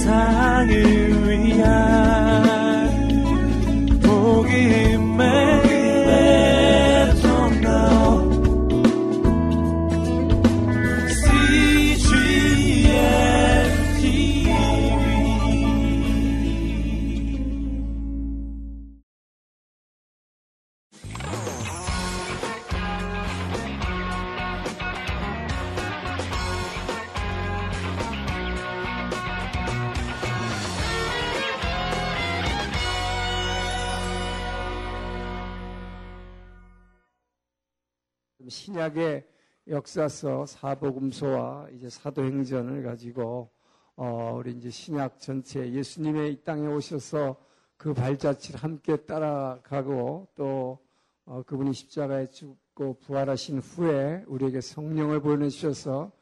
세상을 역사서 사복음서와 이제 사도행전을 가지고 어, 우리 이제 신약 전체 예수님의 이 땅에 오셔서 그 발자취를 함께 따라가고 또 어, 그분이 십자가에 죽고 부활하신 후에 우리에게 성령을 보내주셔서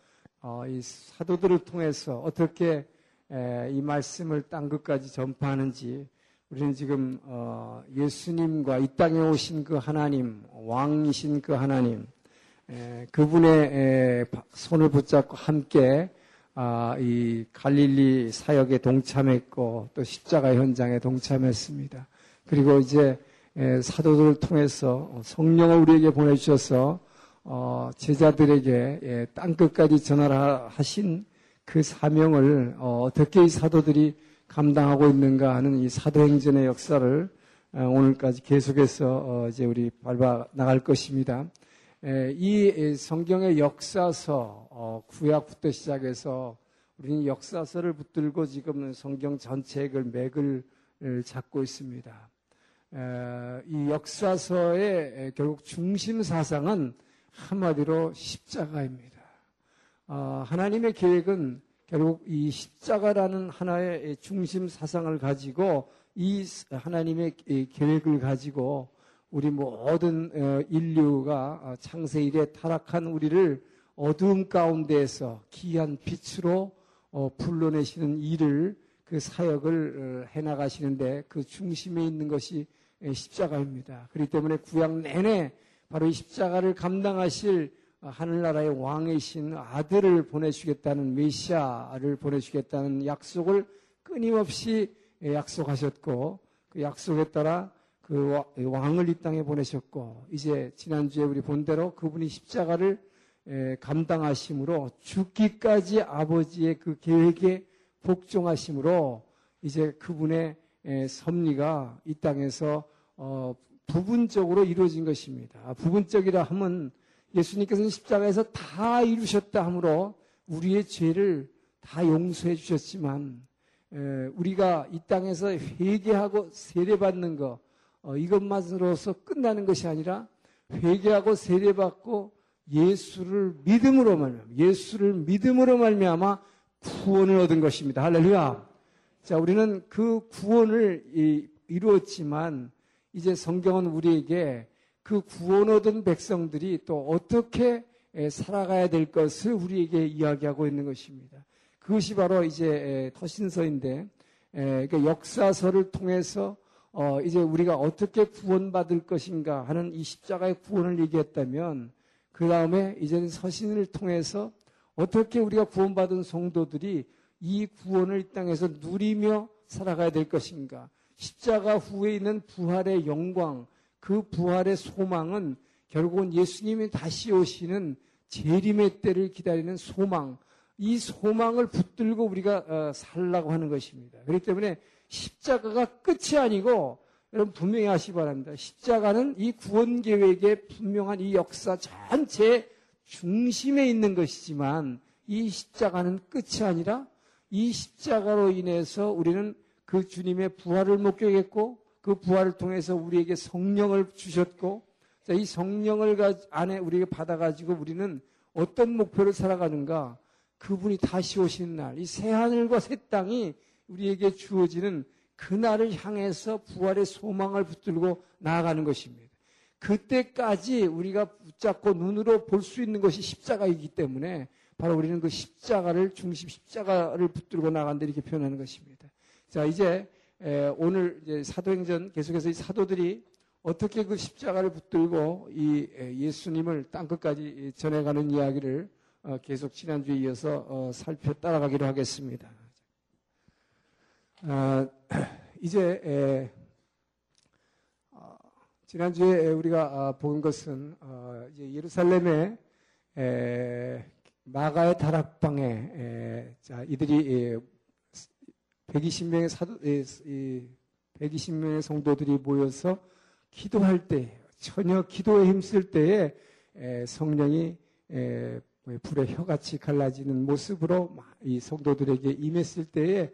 어, 이 사도들을 통해서 어떻게 에, 이 말씀을 땅 끝까지 전파하는지 우리는 지금 어, 예수님과 이 땅에 오신 그 하나님 왕이신 그 하나님 그분의 손을 붙잡고 함께 아, 이 갈릴리 사역에 동참했고 또 십자가 현장에 동참했습니다. 그리고 이제 사도들을 통해서 성령을 우리에게 보내주셔서 어, 제자들에게 땅 끝까지 전하신 그 사명을 어, 어떻게 이 사도들이 감당하고 있는가 하는 이 사도행전의 역사를 어, 오늘까지 계속해서 이제 우리 밟아 나갈 것입니다. 이 성경의 역사서 어, 구약부터 시작해서 우리는 역사서를 붙들고 지금 성경 전체를 맥을 잡고 있습니다. 이 역사서의 결국 중심 사상은 한마디로 십자가입니다. 어, 하나님의 계획은 결국 이 십자가라는 하나의 중심 사상을 가지고 이 하나님의 계획을 가지고 우리 모든 어, 인류가 어, 창세 일에 타락한 우리를 어두움 가운데에서 귀한 빛으로 어, 불러내시는 일을 그 사역을 해나가시는데 그 중심에 있는 것이 십자가입니다. 그렇기 때문에 구약 내내 바로 이 십자가를 감당하실 하늘나라의 왕이신 아들을 보내주겠다는 메시아를 보내주겠다는 약속을 끊임없이 약속하셨고 그 약속에 따라 그 왕을 이 땅에 보내셨고 이제 지난주에 우리 본 대로 그분이 십자가를 감당하심으로 죽기까지 아버지의 그 계획에 복종하심으로 이제 그분의 섭리가 이 땅에서 어, 부분적으로 이루어진 것입니다. 아, 부분적이라 하면 예수님께서는 십자가에서 다 이루셨다 하므로 우리의 죄를 다 용서해 주셨지만 우리가 이 땅에서 회개하고 세례받는 것 어, 이것만으로서 끝나는 것이 아니라 회개하고 세례받고 예수를 믿음으로 말미암아 예수를 믿음으로 말미암아 구원을 얻은 것입니다. 할렐루야. 자, 우리는 그 구원을 이루었지만 이제 성경은 우리에게 그 구원 얻은 백성들이 또 어떻게 살아가야 될 것을 우리에게 이야기하고 있는 것입니다. 그것이 바로 이제 터신서인데 그러니까 역사서를 통해서 어, 이제 우리가 어떻게 구원받을 것인가 하는 이 십자가의 구원을 얘기했다면 그 다음에 이제는 서신을 통해서 어떻게 우리가 구원받은 성도들이 이 구원을 이 땅에서 누리며 살아가야 될 것인가. 십자가 후에 있는 부활의 영광, 그 부활의 소망은 결국은 예수님이 다시 오시는 재림의 때를 기다리는 소망, 이 소망을 붙들고 우리가 어, 살라고 하는 것입니다. 그렇기 때문에 십자가가 끝이 아니고 여러분 분명히 하시 기 바랍니다. 십자가는 이 구원 계획의 분명한 이 역사 전체 중심에 있는 것이지만 이 십자가는 끝이 아니라 이 십자가로 인해서 우리는 그 주님의 부활을 목격했고 그 부활을 통해서 우리에게 성령을 주셨고 이 성령을 안에 우리가 받아가지고 우리는 어떤 목표를 살아가는가 그분이 다시 오시는 날 이 새하늘과 새 땅이 우리에게 주어지는 그날을 향해서 부활의 소망을 붙들고 나아가는 것입니다. 그때까지 우리가 붙잡고 눈으로 볼 수 있는 것이 십자가이기 때문에 바로 우리는 그 십자가를 중심 십자가를 붙들고 나간다 이렇게 표현하는 것입니다. 자 이제 오늘 이제 사도행전 계속해서 이 사도들이 어떻게 그 십자가를 붙들고 이 예수님을 땅 끝까지 전해가는 이야기를 어, 계속 지난주에 이어서 어, 살펴 따라가기로 하겠습니다. 아, 이제 에, 어, 지난주에 우리가 아, 본 것은 어, 예루살렘의 에, 마가의 다락방에 에, 자, 이들이 에, 120명의 사도 에, 이, 120명의 성도들이 모여서 기도할 때 전혀 기도에 힘쓸 때에 에, 성령이 에, 불의 혀같이 갈라지는 모습으로 이 성도들에게 임했을 때에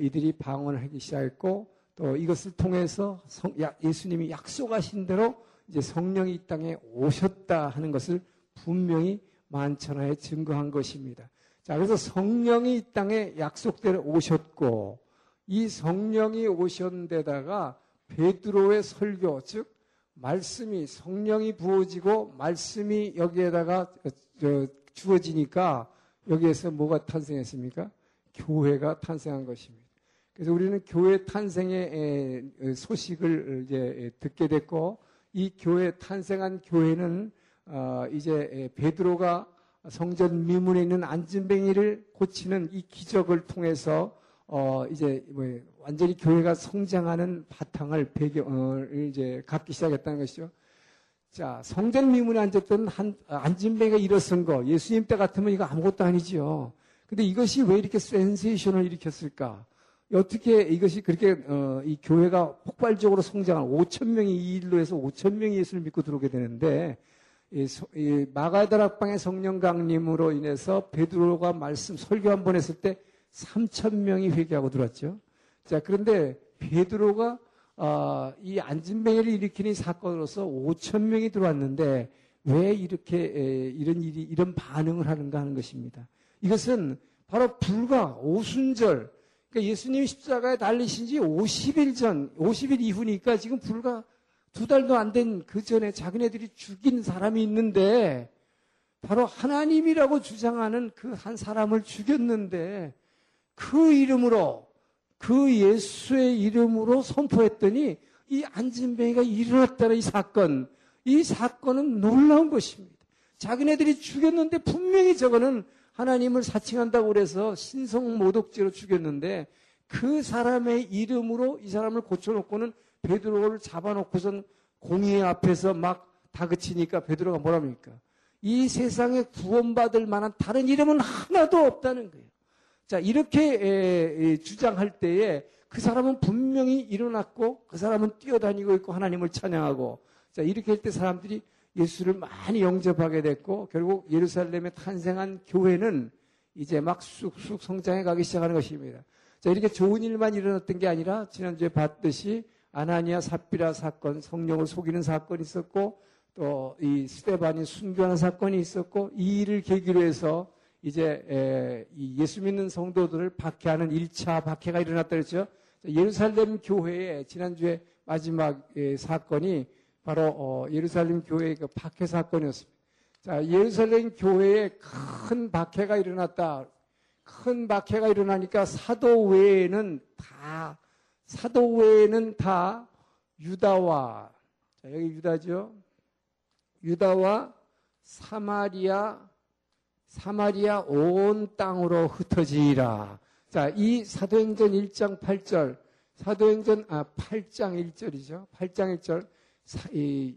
이들이 방언을 하기 시작했고 또 이것을 통해서 성, 예수님이 약속하신 대로 이제 성령이 이 땅에 오셨다 하는 것을 분명히 만천하에 증거한 것입니다. 자, 그래서 성령이 이 땅에 약속대로 오셨고 이 성령이 오신 데다가 베드로의 설교 즉 말씀이 성령이 부어지고 말씀이 여기에다가 주어지니까 여기에서 뭐가 탄생했습니까? 교회가 탄생한 것입니다. 그래서 우리는 교회 탄생의 소식을 이제 듣게 됐고 이 교회 탄생한 교회는 어, 이제 베드로가 성전 미문에 있는 안진뱅이를 고치는 이 기적을 통해서 어 이제 뭐 완전히 교회가 성장하는 바탕을 배경을 이제 갖기 시작했다는 것이죠. 자, 성전 미문에 앉았던 한 안진뱅이가 일어선 거 예수님 때 같으면 이거 아무것도 아니지요. 근데 이것이 왜 이렇게 센세이션을 일으켰을까? 어떻게 이것이 그렇게 어, 이 교회가 폭발적으로 성장한 5천 명이 이 일로 해서 5천 명이 예수를 믿고 들어오게 되는데 이, 이 마가다락방의 성령 강림으로 인해서 베드로가 말씀 설교 한 번 했을 때 3천 명이 회개하고 들어왔죠. 자 그런데 베드로가 어, 이 안진뱅이를 일으키는 사건으로서 5천 명이 들어왔는데 왜 이렇게 에, 이런 일이 이런 반응을 하는가 하는 것입니다. 이것은 바로 불과 오순절, 그러니까 예수님이 십자가에 달리신 지 50일 전, 50일 이후니까 지금 불과 두 달도 안 된 그 전에 자기네들이 죽인 사람이 있는데 바로 하나님이라고 주장하는 그 한 사람을 죽였는데 그 이름으로 그 예수의 이름으로 선포했더니 이 안진뱅이가 일어났다는 이 사건, 이 사건은 놀라운 것입니다. 자기네들이 죽였는데 분명히 저거는 하나님을 사칭한다고 그래서 신성 모독죄로 죽였는데 그 사람의 이름으로 이 사람을 고쳐놓고는 베드로를 잡아놓고선 공의 앞에서 막 다그치니까 베드로가 뭐랍니까? 이 세상에 구원받을 만한 다른 이름은 하나도 없다는 거예요. 자, 이렇게 주장할 때에 그 사람은 분명히 일어났고 그 사람은 뛰어다니고 있고 하나님을 찬양하고 자, 이렇게 할 때 사람들이 예수를 많이 영접하게 됐고 결국 예루살렘에 탄생한 교회는 이제 막 쑥쑥 성장해 가기 시작하는 것입니다. 자, 이렇게 좋은 일만 일어났던 게 아니라 지난주에 봤듯이 아나니아 삽비라 사건, 성령을 속이는 사건이 있었고 또 이 스테반이 순교하는 사건이 있었고 이 일을 계기로 해서 이제 예수 믿는 성도들을 박해하는 1차 박해가 일어났다 그랬죠. 예루살렘 교회의 지난주에 마지막 사건이 바로 어, 예루살렘 교회의 그 박해 사건이었습니다. 자, 예루살렘 교회에 큰 박해가 일어났다. 큰 박해가 일어나니까 사도 외에는 다 사도 외에는 다 유다와 자, 여기 유다죠. 유다와 사마리아 사마리아 온 땅으로 흩어지라. 자, 이 사도행전 1장 8절 사도행전 아 8장 1절이죠. 8장 1절 사, 이,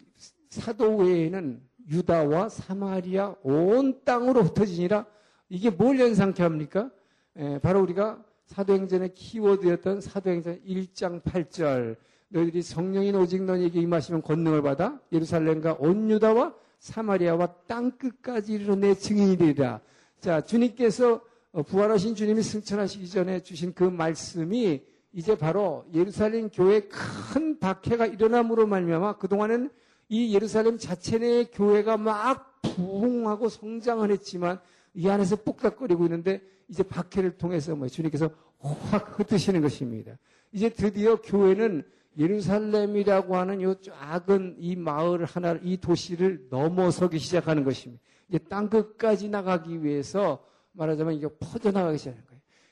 사도 외에는 유다와 사마리아 온 땅으로 흩어지니라 이게 뭘 연상케 합니까? 에, 바로 우리가 사도행전의 키워드였던 사도행전 1장 8절 너희들이 성령인 오직 너희에게 임하시면 권능을 받아 예루살렘과 온 유다와 사마리아와 땅 끝까지 이르러 내 증인이 되리라. 자, 주님께서 어, 부활하신 주님이 승천하시기 전에 주신 그 말씀이 이제 바로 예루살렘 교회에 큰 박해가 일어남으로 말미암아 그동안은 이 예루살렘 자체 내의 교회가 막 부흥하고 성장을 했지만 이 안에서 뽁닥거리고 있는데 이제 박해를 통해서 뭐 주님께서 확 흩으시는 것입니다. 이제 드디어 교회는 예루살렘이라고 하는 이 작은 이 마을 하나, 이 도시를 넘어서기 시작하는 것입니다. 이제 땅 끝까지 나가기 위해서 말하자면 이게 퍼져나가기 거예요.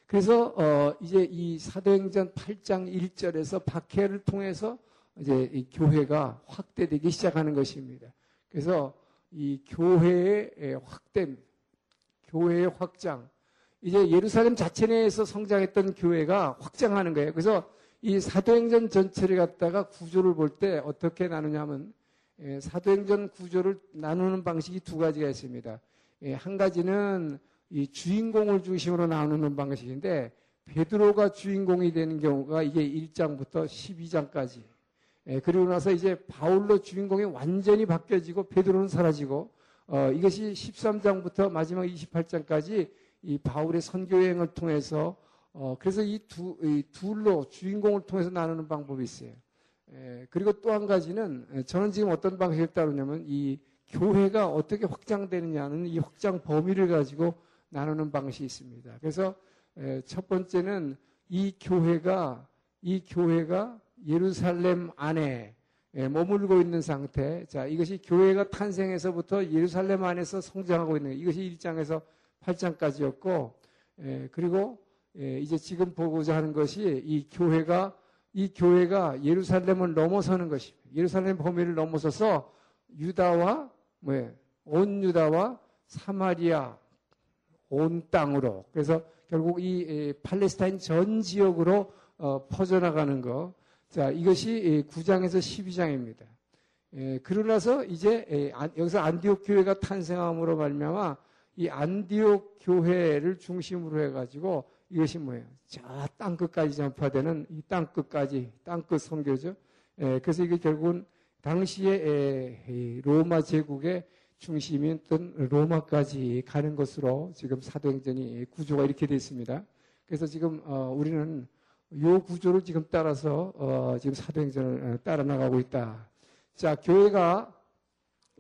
그래서 어 이제 이 사도행전 8장 1절에서 박해를 통해서 이제 이 교회가 확대되기 시작하는 것입니다. 그래서 이 교회의 확대, 교회의 확장, 이제 예루살렘 자체 내에서 성장했던 교회가 확장하는 거예요. 그래서 이 사도행전 전체를 갖다가 구조를 볼 때 어떻게 나누냐면 예, 사도행전 구조를 나누는 방식이 두 가지가 있습니다. 예, 한 가지는 이 주인공을 중심으로 나누는 방식인데 베드로가 주인공이 되는 경우가 이게 1장부터 12장까지. 예, 그리고 나서 이제 바울로 주인공이 완전히 바뀌어지고 베드로는 사라지고 어, 이것이 13장부터 마지막 28장까지 이 바울의 선교 여행을 통해서 어, 그래서 이 두, 이 둘로 주인공을 통해서 나누는 방법이 있어요. 에, 그리고 또 한 가지는 에, 저는 지금 어떤 방식을 따르냐면 이 교회가 어떻게 확장되느냐는 이 확장 범위를 가지고 나누는 방식이 있습니다. 그래서 에, 첫 번째는 이 교회가 이 교회가 예루살렘 안에 에, 머물고 있는 상태. 자, 이것이 교회가 탄생해서부터 예루살렘 안에서 성장하고 있는 이것이 1장에서 8장까지였고 그리고 예, 이제 지금 보고자 하는 것이 이 교회가 이 교회가 예루살렘을 넘어서는 것입니다. 예루살렘 범위를 넘어서서 유다와 뭐예 온 유다와 사마리아 온 땅으로 그래서 결국 이 팔레스타인 전 지역으로 어, 퍼져나가는 거. 자, 이것이 9장에서 12장입니다. 예, 그러나서 이제 여기서 안디옥 교회가 탄생함으로 말미암아 이 안디옥 교회를 중심으로 해가지고 이것이 뭐예요? 저 땅 끝까지 전파되는 이 땅 끝까지 땅 끝 선교죠. 예, 그래서 이게 결국은 당시에 에, 로마 제국의 중심이었던 로마까지 가는 것으로 지금 사도행전이 구조가 이렇게 되어 있습니다. 그래서 지금 어, 우리는 이 구조를 지금 따라서 어, 지금 사도행전을 어, 따라 나가고 있다. 자, 교회가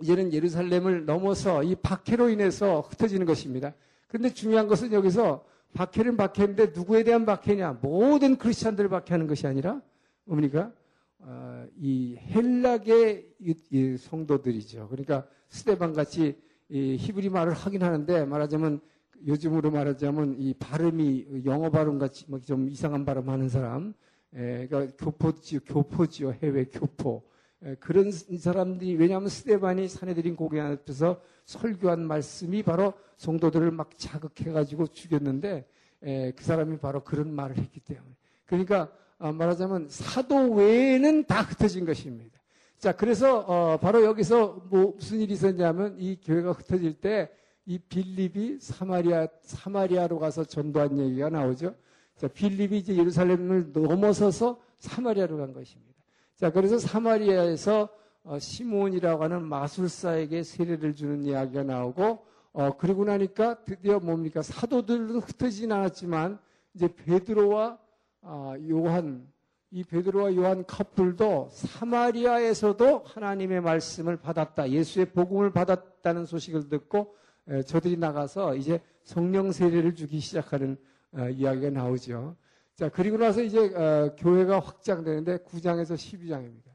이제는 예루살렘을 넘어서 이 박해로 인해서 흩어지는 것입니다. 그런데 중요한 것은 여기서 박해는 박해인데 누구에 대한 박해냐? 모든 크리스찬들을 박해하는 것이 아니라 뭡니까? 어, 이 헬락의 이, 성도들이죠. 그러니까 스테반 같이 이 히브리 말을 하긴 하는데 말하자면 요즘으로 말하자면 이 발음이 영어 발음 같이 좀 이상한 발음 하는 사람, 에, 그러니까 교포지요, 교포지요, 해외 교포. 에, 그런 사람들이 왜냐하면 스테반이 사내들인 고개 앞에서 설교한 말씀이 바로 성도들을 막 자극해가지고 죽였는데 에, 그 사람이 바로 그런 말을 했기 때문에. 그러니까 어, 말하자면 사도 외에는 다 흩어진 것입니다. 자, 그래서 어, 바로 여기서 뭐 무슨 일이 있었냐면 이 교회가 흩어질 때 이 빌립이 사마리아 사마리아로 가서 전도한 얘기가 나오죠. 자, 빌립이 이제 예루살렘을 넘어서서 사마리아로 간 것입니다. 자, 그래서 사마리아에서 어, 시몬이라고 하는 마술사에게 세례를 주는 이야기가 나오고 어, 그리고 나니까 드디어 뭡니까 사도들은 흩어지진 않았지만 이제 베드로와 아, 요한 이 베드로와 요한 커플도 사마리아에서도 하나님의 말씀을 받았다. 예수의 복음을 받았다는 소식을 듣고 에, 저들이 나가서 이제 성령 세례를 주기 시작하는 어, 이야기가 나오죠. 자, 그리고 나서 이제 어, 교회가 확장되는데 9장에서 12장입니다.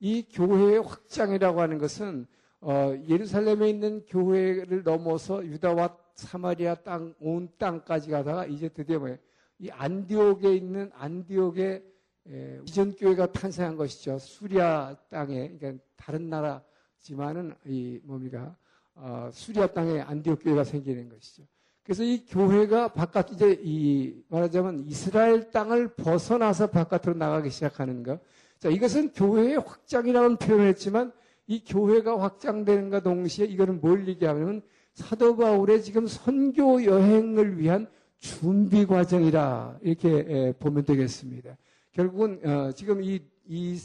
이 교회의 확장이라고 하는 것은 어, 예루살렘에 있는 교회를 넘어서 유다와 사마리아 땅, 온 땅까지 가다가 이제 드디어 뭐예요? 이 안디옥에 있는 안디옥의 에, 이전 교회가 탄생한 것이죠. 수리아 땅에, 그러니까 다른 나라지만은 이 뭡니까? 어, 수리아 땅에 안디옥 교회가 생기는 것이죠. 그래서 이 교회가 바깥 이제 이 말하자면 이스라엘 땅을 벗어나서 바깥으로 나가기 시작하는 것. 자, 이것은 교회의 확장이라는 표현을 했지만 이 교회가 확장되는가 동시에 이거는 뭘 얘기하냐면 사도 바울의 지금 선교 여행을 위한 준비 과정이라 이렇게 보면 되겠습니다. 결국은 어, 지금 이, 이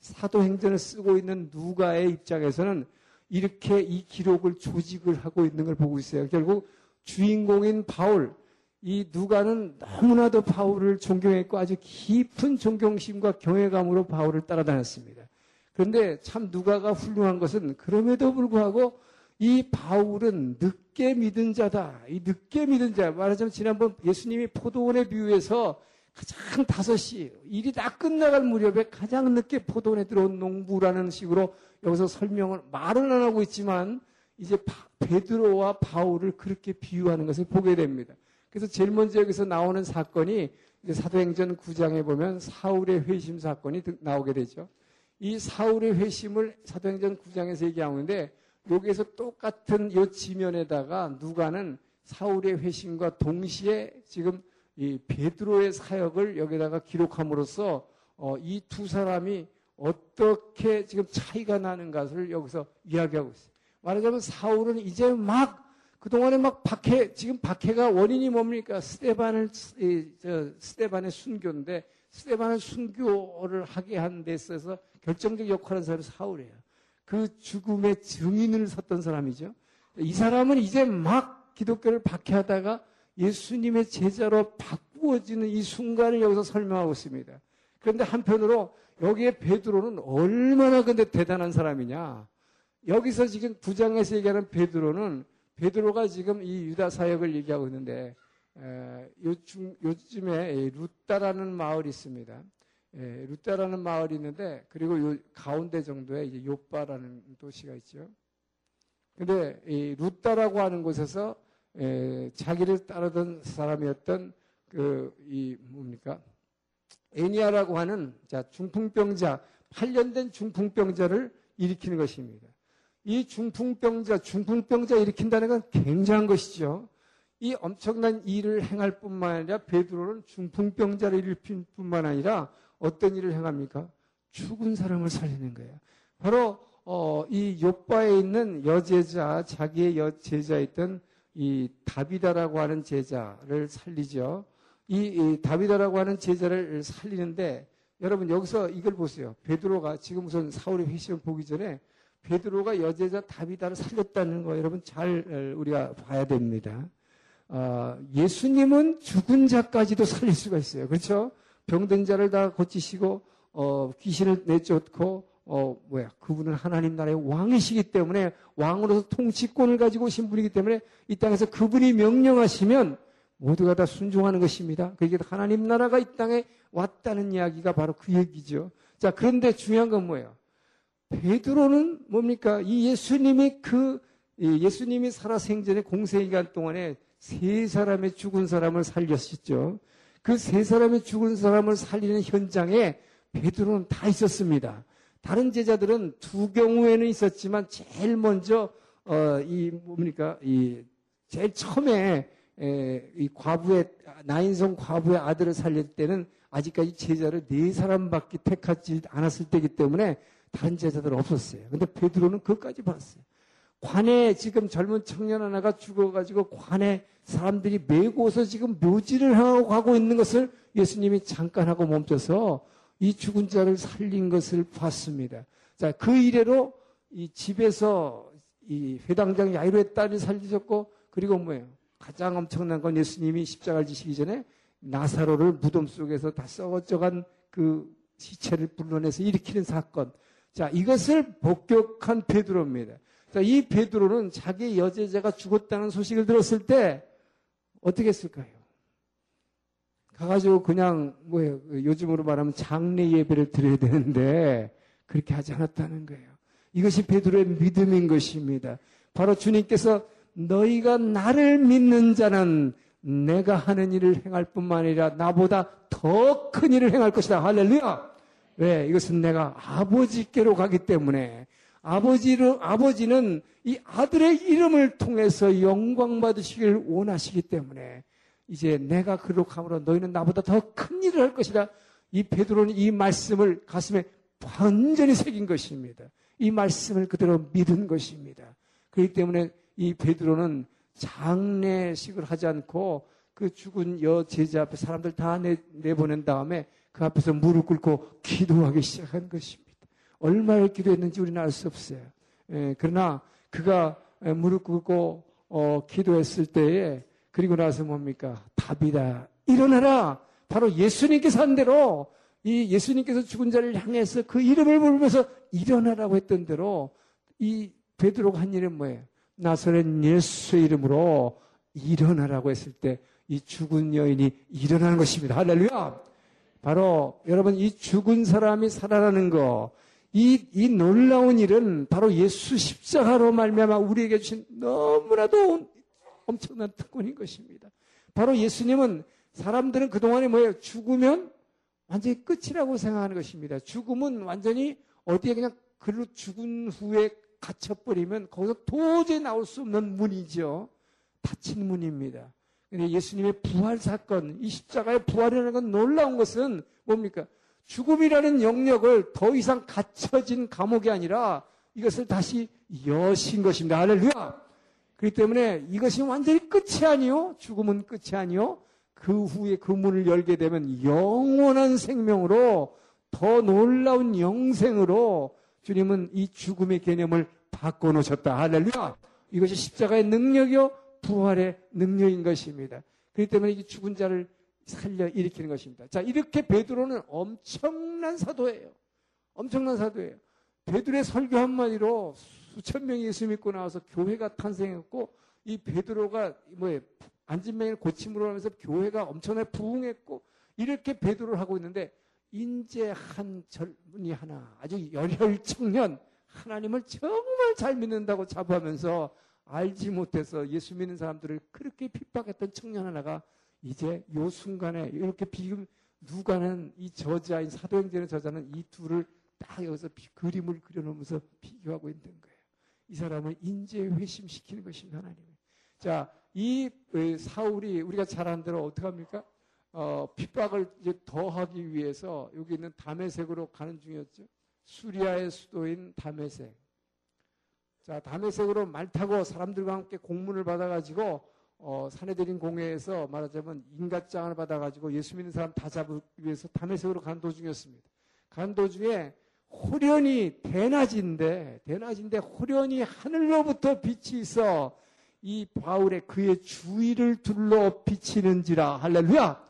사도행전을 쓰고 있는 누가의 입장에서는 이렇게 이 기록을 조직을 하고 있는 걸 보고 있어요. 결국 주인공인 바울, 이 누가는 너무나도 바울을 존경했고 아주 깊은 존경심과 경외감으로 바울을 따라다녔습니다. 그런데 참 누가가 훌륭한 것은 그럼에도 불구하고 이 바울은 늦게 믿은 자다. 이 늦게 믿은 자. 말하자면 지난번 예수님이 포도원에 비유해서 가장 다섯 시 일이 다 끝나갈 무렵에 가장 늦게 포도원에 들어온 농부라는 식으로 여기서 설명을 말은 안 하고 있지만 이제 베드로와 바울을 그렇게 비유하는 것을 보게 됩니다. 그래서 제일 먼저 여기서 나오는 사건이 사도행전 9장에 보면 사울의 회심 사건이 나오게 되죠. 이 사울의 회심을 사도행전 9장에서 얘기하는데 여기에서 똑같은 이 지면에다가 누가는 사울의 회심과 동시에 지금 이 베드로의 사역을 여기다가 기록함으로써 어, 이 두 사람이 어떻게 지금 차이가 나는 것을 여기서 이야기하고 있어요. 말하자면 사울은 이제 막 그동안에 막 박해, 지금 박해가 원인이 뭡니까? 스테반을, 스테반의 순교인데, 스테반을 순교를 하게 한 데 있어서 결정적 역할을 사람이 사울이에요. 그 죽음의 증인을 섰던 사람이죠. 이 사람은 이제 막 기독교를 박해하다가 예수님의 제자로 바꾸어지는 이 순간을 여기서 설명하고 있습니다. 그런데 한편으로 여기에 베드로는 얼마나 근데 대단한 사람이냐. 여기서 지금 부장에서 얘기하는 베드로는 베드로가 지금 이 유다 사역을 얘기하고 있는데 에, 요즘, 요즘에 루따라는 마을이 있습니다. 에, 루따라는 마을이 있는데 그리고 요 가운데 정도에 이제 요빠라는 도시가 있죠. 근데 이 루따라고 하는 곳에서 에, 자기를 따르던 사람이었던 그 이 뭡니까 애니아라고 하는 자 중풍병자 8년 된 중풍병자를 일으키는 것입니다. 이 중풍병자 중풍병자 일으킨다는 건 굉장한 것이죠. 이 엄청난 일을 행할 뿐만 아니라 베드로는 중풍병자를 일으킬 뿐만 아니라 어떤 일을 행합니까? 죽은 사람을 살리는 거예요. 바로 어, 이 요바에 있는 여제자 자기의 여제자였던 이 다비다라고 하는 제자를 살리죠. 이, 이 다비다라고 하는 제자를 살리는데 여러분 여기서 이걸 보세요. 베드로가 지금 우선 사울의 회심을 보기 전에 베드로가 여제자 다비다를 살렸다는 거 여러분 잘 우리가 봐야 됩니다. 어, 예수님은 죽은 자까지도 살릴 수가 있어요. 그렇죠? 병든 자를 다 고치시고 어, 귀신을 내쫓고 어, 뭐야 그분은 하나님 나라의 왕이시기 때문에 왕으로서 통치권을 가지고 오신 분이기 때문에 이 땅에서 그분이 명령하시면 모두가 다 순종하는 것입니다. 그게 하나님 나라가 이 땅에 왔다는 이야기가 바로 그 얘기죠. 자, 그런데 중요한 건 뭐예요? 베드로는 뭡니까? 이 예수님이 그 예수님이 살아 생전에 공세 기간 동안에 세 사람의 죽은 사람을 살렸었죠. 그 세 사람의 죽은 사람을 살리는 현장에 베드로는 다 있었습니다. 다른 제자들은 두 경우에는 있었지만 제일 먼저 어, 이 뭡니까? 이 제일 처음에 에, 이 과부의 나인성 과부의 아들을 살릴 때는 아직까지 제자를 네 사람밖에 택하지 않았을 때이기 때문에 다른 제자들은 없었어요. 근데 베드로는 그것까지 봤어요. 관에 지금 젊은 청년 하나가 죽어가지고 관에 사람들이 메고서 지금 묘지를 하고 가고 있는 것을 예수님이 잠깐 하고 멈춰서 이 죽은 자를 살린 것을 봤습니다. 자, 그 이래로 이 집에서 이 회당장 야이로의 딸이 살리셨고 그리고 뭐예요? 가장 엄청난 건 예수님이 십자가를 지시기 전에 나사로를 무덤 속에서 다 썩어져간 그 시체를 불러내서 일으키는 사건. 자, 이것을 복격한 베드로입니다. 자, 이 베드로는 자기 여제자가 죽었다는 소식을 들었을 때 어떻게 했을까요? 가가지고 그냥 뭐예요? 요즘으로 말하면 장례 예배를 드려야 되는데 그렇게 하지 않았다는 거예요. 이것이 베드로의 믿음인 것입니다. 바로 주님께서 너희가 나를 믿는 자는 내가 하는 일을 행할 뿐만 아니라 나보다 더 큰 일을 행할 것이다. 할렐루야! 왜? 이것은 내가 아버지께로 가기 때문에 아버지를, 아버지는 이 아들의 이름을 통해서 영광 받으시길 원하시기 때문에 이제 내가 그룩함으로 너희는 나보다 더 큰 일을 할 것이다. 이 베드로는 이 말씀을 가슴에 완전히 새긴 것입니다. 이 말씀을 그대로 믿은 것입니다. 그렇기 때문에 이 베드로는 장례식을 하지 않고 그 죽은 여 제자 앞에 사람들 다 내, 내보낸 다음에 그 앞에서 무릎 꿇고 기도하기 시작한 것입니다. 얼마를 기도했는지 우리는 알 수 없어요. 예, 그러나 그가 무릎 꿇고 어, 기도했을 때에 그리고 나서 뭡니까? 답이다. 일어나라. 바로 예수님께서 한 대로 이 예수님께서 죽은 자를 향해서 그 이름을 부르면서 일어나라고 했던 대로 이 베드로가 한 일은 뭐예요? 나사렛 예수의 이름으로 일어나라고 했을 때 이 죽은 여인이 일어나는 것입니다. 할렐루야! 바로 여러분 이 죽은 사람이 살아나는 거, 이, 이 놀라운 일은 바로 예수 십자가로 말미암아 우리에게 주신 너무나도 엄청난 특권인 것입니다. 바로 예수님은 사람들은 그동안에 뭐예요? 죽으면 완전히 끝이라고 생각하는 것입니다. 죽음은 완전히 어디에 그냥 글로 죽은 후에 갇혀버리면 거기서 도저히 나올 수 없는 문이죠. 닫힌 문입니다. 근데 예수님의 부활 사건, 이 십자가의 부활이라는 건 놀라운 것은 뭡니까? 죽음이라는 영역을 더 이상 갇혀진 감옥이 아니라 이것을 다시 여신 것입니다. 할렐루야! 그렇기 때문에 이것이 완전히 끝이 아니요. 죽음은 끝이 아니요. 그 후에 그 문을 열게 되면 영원한 생명으로 더 놀라운 영생으로 주님은 이 죽음의 개념을 바꿔놓으셨다. 할렐루야! 이것이 십자가의 능력이요. 부활의 능력인 것입니다. 그렇기 때문에 이 죽은 자를 살려 일으키는 것입니다. 자, 이렇게 베드로는 엄청난 사도예요. 엄청난 사도예요. 베드로의 설교 한마디로 수천 명이 예수 믿고 나와서 교회가 탄생했고 이 베드로가 뭐에 명을 고침으로 하면서 교회가 엄청나게 부흥했고 이렇게 베드로를 하고 있는데 인제 한 젊은이 하나 아주 열혈 청년 하나님을 정말 잘 믿는다고 자부하면서 알지 못해서 예수 믿는 사람들을 그렇게 핍박했던 청년 하나가 이제 요 순간에 이렇게 비금 누가는 이 저자인 사도행전의 저자는 이 둘을 딱 여기서 비, 그림을 그려놓으면서 비교하고 있는 거예요. 이 사람을 인재 회심시키는 것입니다, 하나님. 자, 이 사울이 우리가 잘 아는 대로 어떻게 합니까? 어, 핍박을 이제 더하기 위해서 여기 있는 담에색으로 가는 중이었죠. 수리아의 수도인 담에색. 자, 담에색으로 말 타고 사람들과 함께 공문을 받아가지고 어, 사내들인 공회에서 말하자면 인가장을 받아가지고 예수 믿는 사람 다 잡기 위해서 담에색으로 간 도중이었습니다. 간 도중에 호련히 대낮인데 대낮인데 호련히 하늘로부터 빛이 있어 이 바울의 그의 주위를 둘러 비치는지라 할렐루야.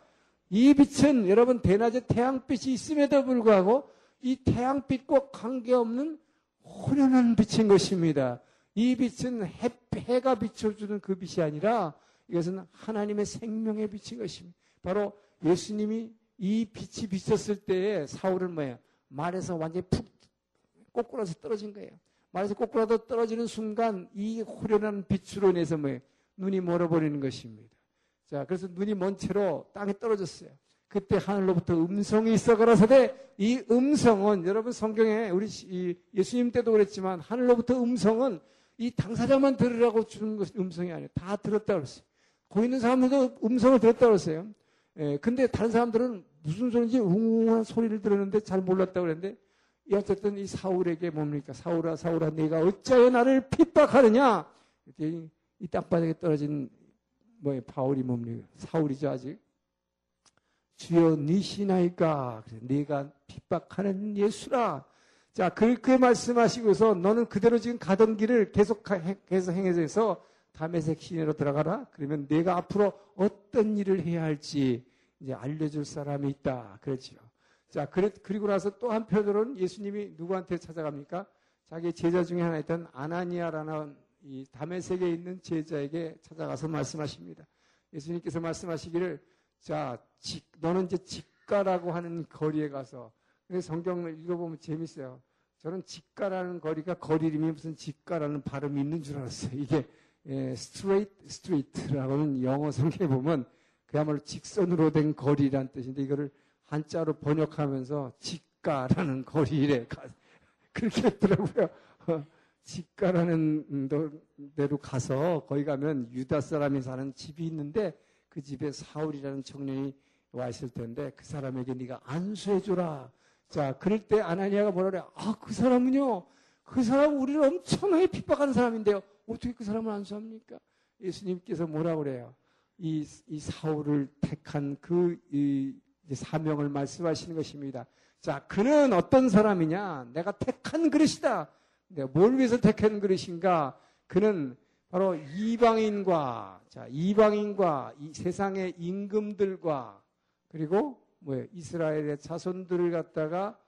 이 빛은 여러분 대낮에 태양빛이 있음에도 불구하고 이 태양빛과 관계없는 호련한 빛인 것입니다. 이 빛은 해, 해가 비춰주는 그 빛이 아니라 이것은 하나님의 생명의 빛인 것입니다. 바로 예수님이 이 빛이 비쳤을 때에 사울은 뭐예요? 말에서 완전히 푹 꼬꾸라서 떨어진 거예요. 말에서 꼬꾸라도 떨어지는 순간 이 호련한 빛으로 인해서 뭐예요? 눈이 멀어버리는 것입니다. 자, 그래서 눈이 먼 채로 땅에 떨어졌어요. 그때 하늘로부터 음성이 있어 가라사대 이 음성은 여러분 성경에 우리 예수님 때도 그랬지만 하늘로부터 음성은 이 당사자만 들으라고 주는 것 음성이 아니에요. 다 들었다 그랬어요. 거기 있는 사람들도 음성을 들었다 그랬어요. 예, 근데 다른 사람들은 무슨 소리인지 웅웅한 소리를 들었는데 잘 몰랐다 그랬는데 이 어쨌든 이 사울에게 뭡니까? 사울아 사울아 내가 어찌하여 나를 핍박하느냐? 이, 이 땅바닥에 떨어진 뭐예 바울이 뭡니까? 사울이죠 아직. 주여 니시나이까 네가 핍박하는 예수라. 자 그렇게 말씀하시고서 너는 그대로 지금 가던 길을 계속 계속 행해서 담에색 시내로 들어가라. 그러면 내가 앞으로 어떤 일을 해야 할지 이제 알려줄 사람이 있다. 그렇지요. 자, 그리고 나서 또 한편으로는 예수님이 누구한테 찾아갑니까? 자기 제자 중에 하나 있던 아나니아라는 이 담에색에 있는 제자에게 찾아가서 말씀하십니다. 예수님께서 말씀하시기를 자, 직, 너는 이제 직가라고 하는 거리에 가서 성경을 읽어보면 재밌어요. 저는 직가라는 거리가 거리 이름이 무슨 직가라는 발음이 있는 줄 알았어요. 이게 예, straight street라고는 영어 성경에 보면 그야말로 직선으로 된 거리란 뜻인데 이거를 한자로 번역하면서 직가라는 거리에 가, 그렇게 했더라고요. 직가라는 데로 가서 거기 가면 유다 사람이 사는 집이 있는데 그 집에 사울이라는 청년이 와 있을 텐데 그 사람에게 네가 안수해 주라. 자, 그럴 때 아나니아가 뭐라 그래? 아, 그 사람은요. 그 사람 우리를 엄청나게 핍박하는 사람인데요. 어떻게 그 사람을 안수합니까? 예수님께서 뭐라 그래요? 이, 이 사울을 택한 그, 이, 사명을 말씀하시는 것입니다. 자, 그는 어떤 사람이냐? 내가 택한 그릇이다. 내가 뭘 위해서 택한 그릇인가? 그는 바로 이방인과, 자, 이방인과 이 세상의 임금들과 그리고 뭐예요? 이스라엘의 자손들을 갖다가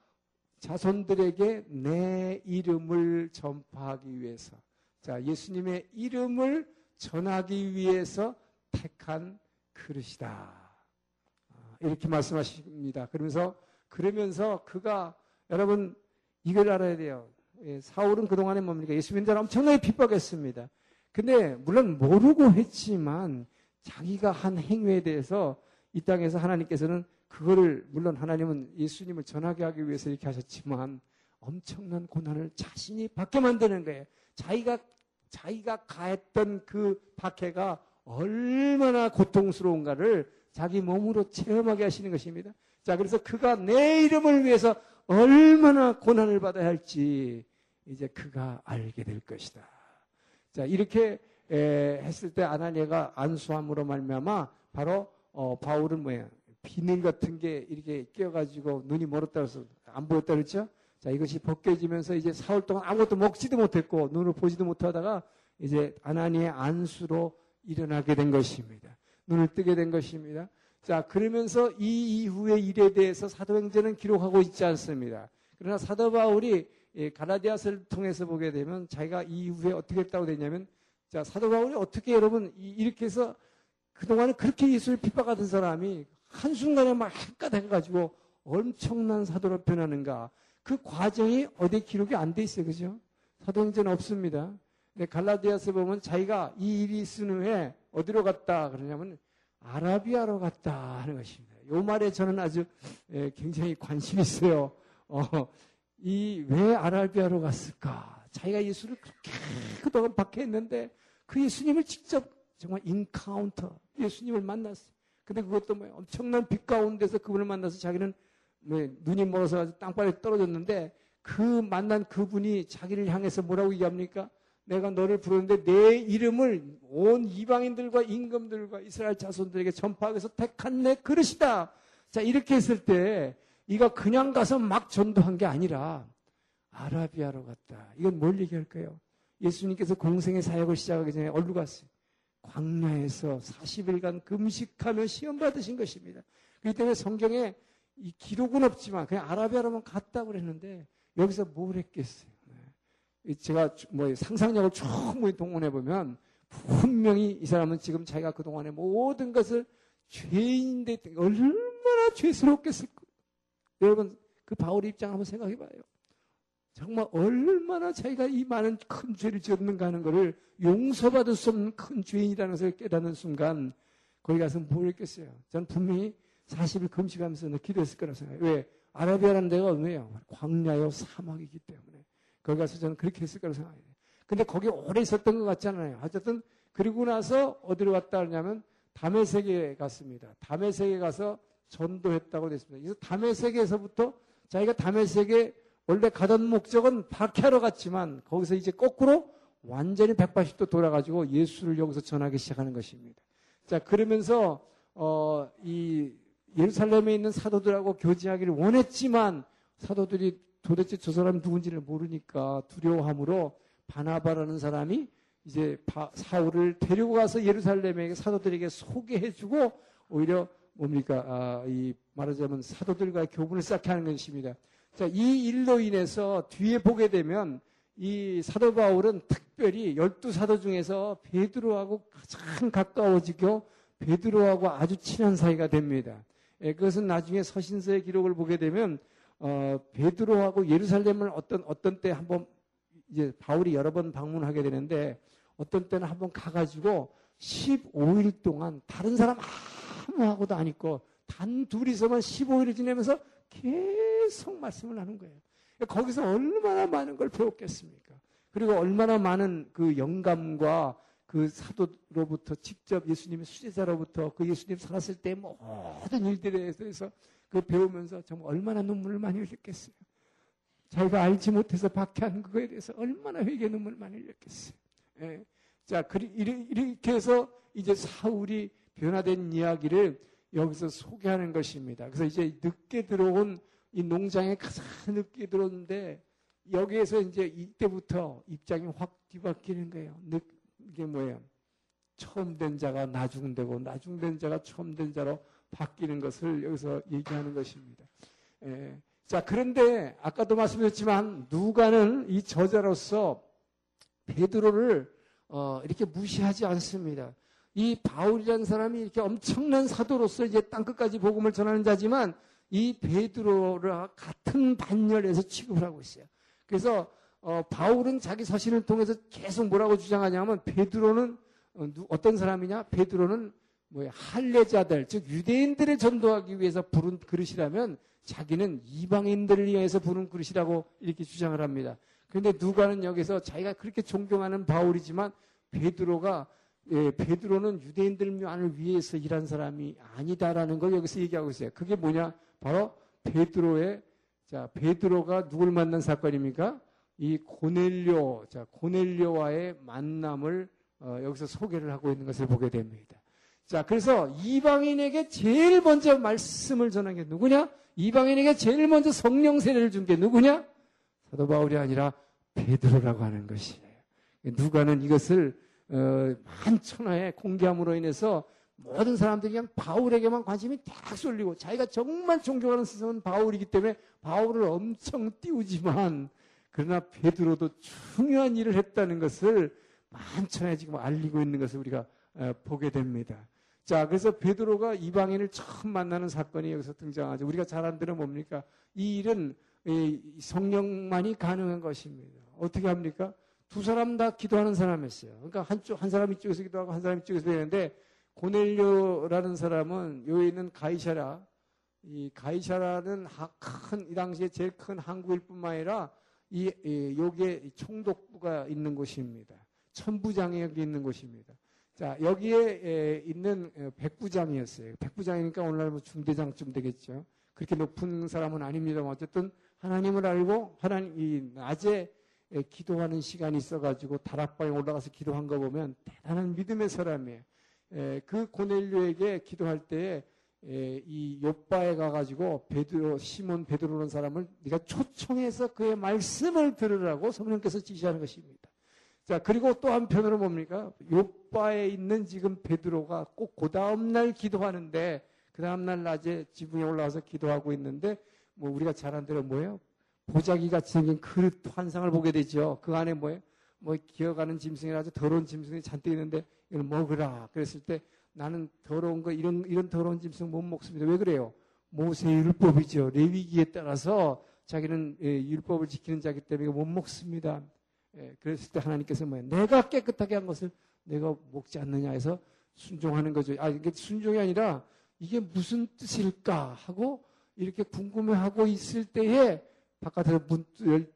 자손들에게 내 이름을 전파하기 위해서. 자, 예수님의 이름을 전하기 위해서 택한 그릇이다. 아, 이렇게 말씀하십니다. 그러면서, 그러면서 그가, 여러분, 이걸 알아야 돼요. 예, 사울은 그동안에 뭡니까? 예수 믿는 엄청나게 핍박했습니다. 근데, 물론 모르고 했지만, 자기가 한 행위에 대해서 이 땅에서 하나님께서는 그거를, 물론 하나님은 예수님을 전하게 하기 위해서 이렇게 하셨지만, 엄청난 고난을 자신이 받게 만드는 거예요. 자기가, 자기가 가했던 그 박해가 얼마나 고통스러운가를 자기 몸으로 체험하게 하시는 것입니다. 자, 그래서 그가 내 이름을 위해서 얼마나 고난을 받아야 할지 이제 그가 알게 될 것이다. 자, 이렇게 에, 했을 때 아나니아가 안수함으로 말미암아 바로 어, 바울은 뭐야 비늘 같은 게 이렇게 끼어가지고 눈이 멀었다 해서 안 보였다 그랬죠? 자, 이것이 벗겨지면서 이제 사흘 동안 아무것도 먹지도 못했고 눈을 보지도 못하다가 이제 아나니의 안수로 일어나게 된 것입니다. 눈을 뜨게 된 것입니다. 자, 그러면서 이 이후의 일에 대해서 사도행전은 기록하고 있지 않습니다. 그러나 사도 바울이 가라디아서를 통해서 보게 되면 자기가 이후에 어떻게 했다고 되냐면 자, 사도 바울이 어떻게 여러분 이렇게 해서 그동안은 그렇게 예수를 핍박하던 사람이 한순간에 막 핵가 해가지고 엄청난 사도로 변하는가. 그 과정이 어디 기록이 안 돼 있어요. 그죠? 사도행전 없습니다. 근데 갈라디아서 보면 자기가 이 일이 있은 후에 어디로 갔다 그러냐면 아라비아로 갔다 하는 것입니다. 요 말에 저는 아주 예, 굉장히 관심이 있어요. 어, 이 왜 아라비아로 갔을까? 자기가 예수를 그렇게 그동안 박해했는데 그 예수님을 직접 정말 인카운터 예수님을 만났어요. 근데 그것도 뭐 엄청난 빛 가운데서 그분을 만나서 자기는 뭐 눈이 멀어서 땅바닥에 떨어졌는데 그 만난 그분이 자기를 향해서 뭐라고 얘기합니까? 내가 너를 부르는데 내 이름을 온 이방인들과 임금들과 이스라엘 자손들에게 전파하기 위해서 택한 내 그릇이다. 자, 이렇게 했을 때 이가 그냥 가서 막 전도한 게 아니라 아라비아로 갔다. 이건 뭘 얘기할까요? 예수님께서 공생의 사역을 시작하기 전에 어디로 갔어요? 광야에서 40일간 금식하며 시험 받으신 것입니다. 그렇기 때문에 성경에 이 기록은 없지만 그냥 아라비아로만 갔다 그랬는데 여기서 뭘 했겠어요? 제가 뭐 상상력을 충분히 동원해 보면 분명히 이 사람은 지금 자기가 그동안의 모든 것을 죄인인데 얼마나 죄스럽겠을까. 여러분 그 바울의 입장 한번 생각해 봐요. 정말 얼마나 자기가 이 많은 큰 죄를 지었는가 하는 것을 용서받을 수 없는 큰 죄인이라는 것을 깨닫는 순간 거기 가서 뭘 했겠어요. 저는 분명히 40일 금식하면서 기도했을 거라고 생각해요. 왜? 아라비아라는 데가 어디예요? 광야요 사막이기 때문에. 거기 가서 저는 그렇게 했을 거라고 생각해요. 근데 거기 오래 있었던 것 같잖아요. 어쨌든 그리고 나서 어디로 갔다 하냐면 담에색에 갔습니다. 담에색에 가서 전도했다고 됐습니다. 그래서 담에색에서부터 자기가 담에색에 원래 가던 목적은 박해하러 갔지만 거기서 이제 거꾸로 완전히 180도 돌아가지고 예수를 여기서 전하기 시작하는 것입니다. 자, 그러면서, 어, 이 예루살렘에 있는 사도들하고 교제하기를 원했지만 사도들이 도대체 저 사람이 누군지를 모르니까 두려워함으로 바나바라는 사람이 이제 사울을 데리고 가서 예루살렘에 사도들에게 소개해주고 오히려 뭡니까 아, 이 말하자면 사도들과 교분을 쌓게 하는 것입니다. 자, 이 일로 인해서 뒤에 보게 되면 이 사도 바울은 특별히 열두 사도 중에서 베드로하고 가장 가까워지고 베드로하고 아주 친한 사이가 됩니다. 예, 그것은 나중에 서신서의 기록을 보게 되면 어, 베드로하고 예루살렘을 어떤 어떤 때 한번 이제 바울이 여러 번 방문하게 되는데 어떤 때는 한번 가가지고 15일 동안 다른 사람 아무하고도 안 있고 단 둘이서만 15일을 지내면서 계속 말씀을 하는 거예요. 거기서 얼마나 많은 걸 배웠겠습니까? 그리고 얼마나 많은 그 영감과 그 사도로부터 직접 예수님의 수제자로부터 그 예수님 살았을 때 모든 일들에 대해서 그 배우면서 정말 얼마나 눈물을 많이 흘렸겠어요. 자기가 알지 못해서 박해한 그거에 대해서 얼마나 회개 눈물을 많이 흘렸겠어요. 예. 자, 이렇게 해서 이제 사울이 변화된 이야기를 여기서 소개하는 것입니다. 그래서 이제 늦게 들어온 이 농장에 가장 늦게 들어오는데 여기에서 이제 이때부터 입장이 확 뒤바뀌는 거예요. 늦, 이게 뭐예요? 처음 된 자가 나중되고 나중된 자가 처음 된 자로 바뀌는 것을 여기서 얘기하는 것입니다. 예. 자, 그런데 아까도 말씀드렸지만 누가는 이 저자로서 베드로를 어, 이렇게 무시하지 않습니다. 이 바울이라는 사람이 이렇게 엄청난 사도로서 이제 땅끝까지 복음을 전하는 자지만 이 베드로를 같은 반열에서 취급을 하고 있어요. 그래서 어, 바울은 자기 서신을 통해서 계속 뭐라고 주장하냐면 베드로는 어, 떤 사람이냐? 베드로는 뭐야 할례자들 즉 유대인들을 전도하기 위해서 부른 그릇이라면 자기는 이방인들을 위해서 부른 그릇이라고 이렇게 주장을 합니다. 그런데 누가는 여기서 자기가 그렇게 존경하는 바울이지만 베드로가 예, 베드로는 유대인들만을 위해서 일한 사람이 아니다라는 걸 여기서 얘기하고 있어요. 그게 뭐냐? 바로 베드로의 자 베드로가 누굴 만난 사건입니까? 이 고넬료 자 고넬료와의 만남을 어, 여기서 소개를 하고 있는 것을 보게 됩니다. 자 그래서 이방인에게 제일 먼저 말씀을 전한 게 누구냐? 이방인에게 제일 먼저 성령 세례를 준 게 누구냐? 사도 바울이 아니라 베드로라고 하는 것이에요. 누가는 이것을 어, 만천하에 공개함으로 인해서 모든 사람들이 그냥 바울에게만 관심이 딱 쏠리고 자기가 정말 존경하는 스승은 바울이기 때문에 바울을 엄청 띄우지만 그러나 베드로도 중요한 일을 했다는 것을 만천하에 지금 알리고 있는 것을 우리가 어, 보게 됩니다. 자, 그래서 베드로가 이방인을 처음 만나는 사건이 여기서 등장하죠. 우리가 잘 안 들어 뭡니까? 이 일은 성령만이 가능한 것입니다. 어떻게 합니까? 두 사람 다 기도하는 사람이었어요. 그러니까 한쪽, 한 사람 이 쪽에서 기도하고 한 사람 이 쪽에서 되는데, 고넬료라는 사람은 여기 있는 가이샤라, 이 가이샤라는 큰, 이 당시에 제일 큰 항구일 뿐만 아니라, 이, 이 요게 총독부가 있는 곳입니다. 천부장이 여기 있는 곳입니다. 자, 여기에 있는 어, 백부장이었어요. 백부장이니까 오늘날 뭐 중대장쯤 되겠죠. 그렇게 높은 사람은 아닙니다만 어쨌든 하나님을 알고 하나님 이 낮에 기도하는 시간이 있어가지고 다락방에 올라가서 기도한 거 보면 대단한 믿음의 사람이에요. 그 고넬료에게 기도할 때에 이 요바에 가가지고 베드로 시몬 베드로라는 사람을 네가 초청해서 그의 말씀을 들으라고 성령께서 지시하는 것입니다. 자 그리고 또 한편으로 뭡니까? 요바에 있는 지금 베드로가 꼭 그 다음 날 기도하는데 그 다음 날 낮에 지붕에 올라와서 기도하고 있는데 뭐 우리가 잘한 대로 뭐예요? 보자기 같이 생긴 그릇 환상을 보게 되죠. 그 안에 뭐예요? 뭐 기어가는 짐승이 아주 더러운 짐승이 잔뜩 있는데 이걸 먹으라. 그랬을 때 나는 더러운 거 이런 이런 더러운 짐승 못 먹습니다. 왜 그래요? 모세 율법이죠. 레위기에 따라서 자기는 예, 율법을 지키는 자기 때문에 못 먹습니다. 예, 그랬을 때 하나님께서 뭐예요? 내가 깨끗하게 한 것을 내가 먹지 않느냐 해서 순종하는 거죠. 아 이게 순종이 아니라 이게 무슨 뜻일까 하고 이렇게 궁금해하고 있을 때에 바깥에서 문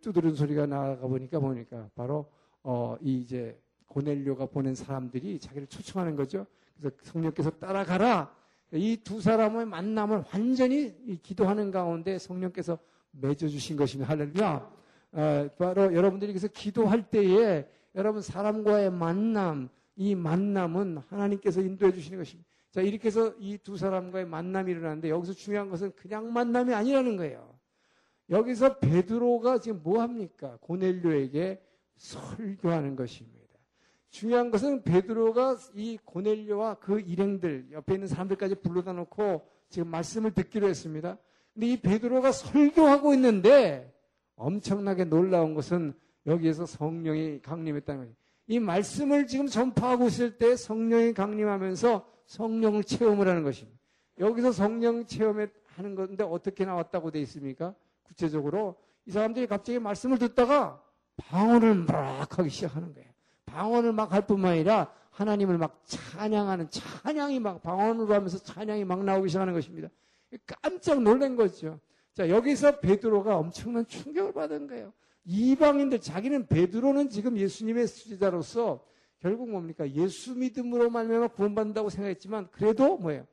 두드리는 소리가 나가 보니까 보니까 바로 어, 이 이제 고넬료가 보낸 사람들이 자기를 초청하는 거죠. 그래서 성령께서 따라가라. 이 두 사람의 만남을 완전히 기도하는 가운데 성령께서 맺어주신 것입니다. 할렐루야. 어, 바로 여러분들이 그래서 기도할 때에 여러분 사람과의 만남, 이 만남은 하나님께서 인도해 주시는 것입니다. 자, 이렇게 해서 이 두 사람과의 만남이 일어나는데 여기서 중요한 것은 그냥 만남이 아니라는 거예요. 여기서 베드로가 지금 뭐 합니까? 고넬료에게 설교하는 것입니다. 중요한 것은 베드로가 이 고넬료와 그 일행들 옆에 있는 사람들까지 불러다 놓고 지금 말씀을 듣기로 했습니다. 근데 이 베드로가 설교하고 있는데 엄청나게 놀라운 것은 여기에서 성령이 강림했다는 거예요. 이 말씀을 지금 전파하고 있을 때 성령이 강림하면서 성령을 체험을 하는 것입니다. 여기서 성령 체험하는 건데 어떻게 나왔다고 되어 있습니까? 구체적으로 이 사람들이 갑자기 말씀을 듣다가 방언을 막 하기 시작하는 거예요. 방언을 막 할 뿐만 아니라 하나님을 막 찬양하는 찬양이 막 방언으로 하면서 찬양이 막 나오기 시작하는 것입니다. 깜짝 놀란 거죠. 자, 여기서 베드로가 엄청난 충격을 받은 거예요. 이방인들 자기는 베드로는 지금 예수님의 수제자로서 결국 뭡니까? 예수 믿음으로 말미암아 구원받는다고 생각했지만 그래도 뭐예요?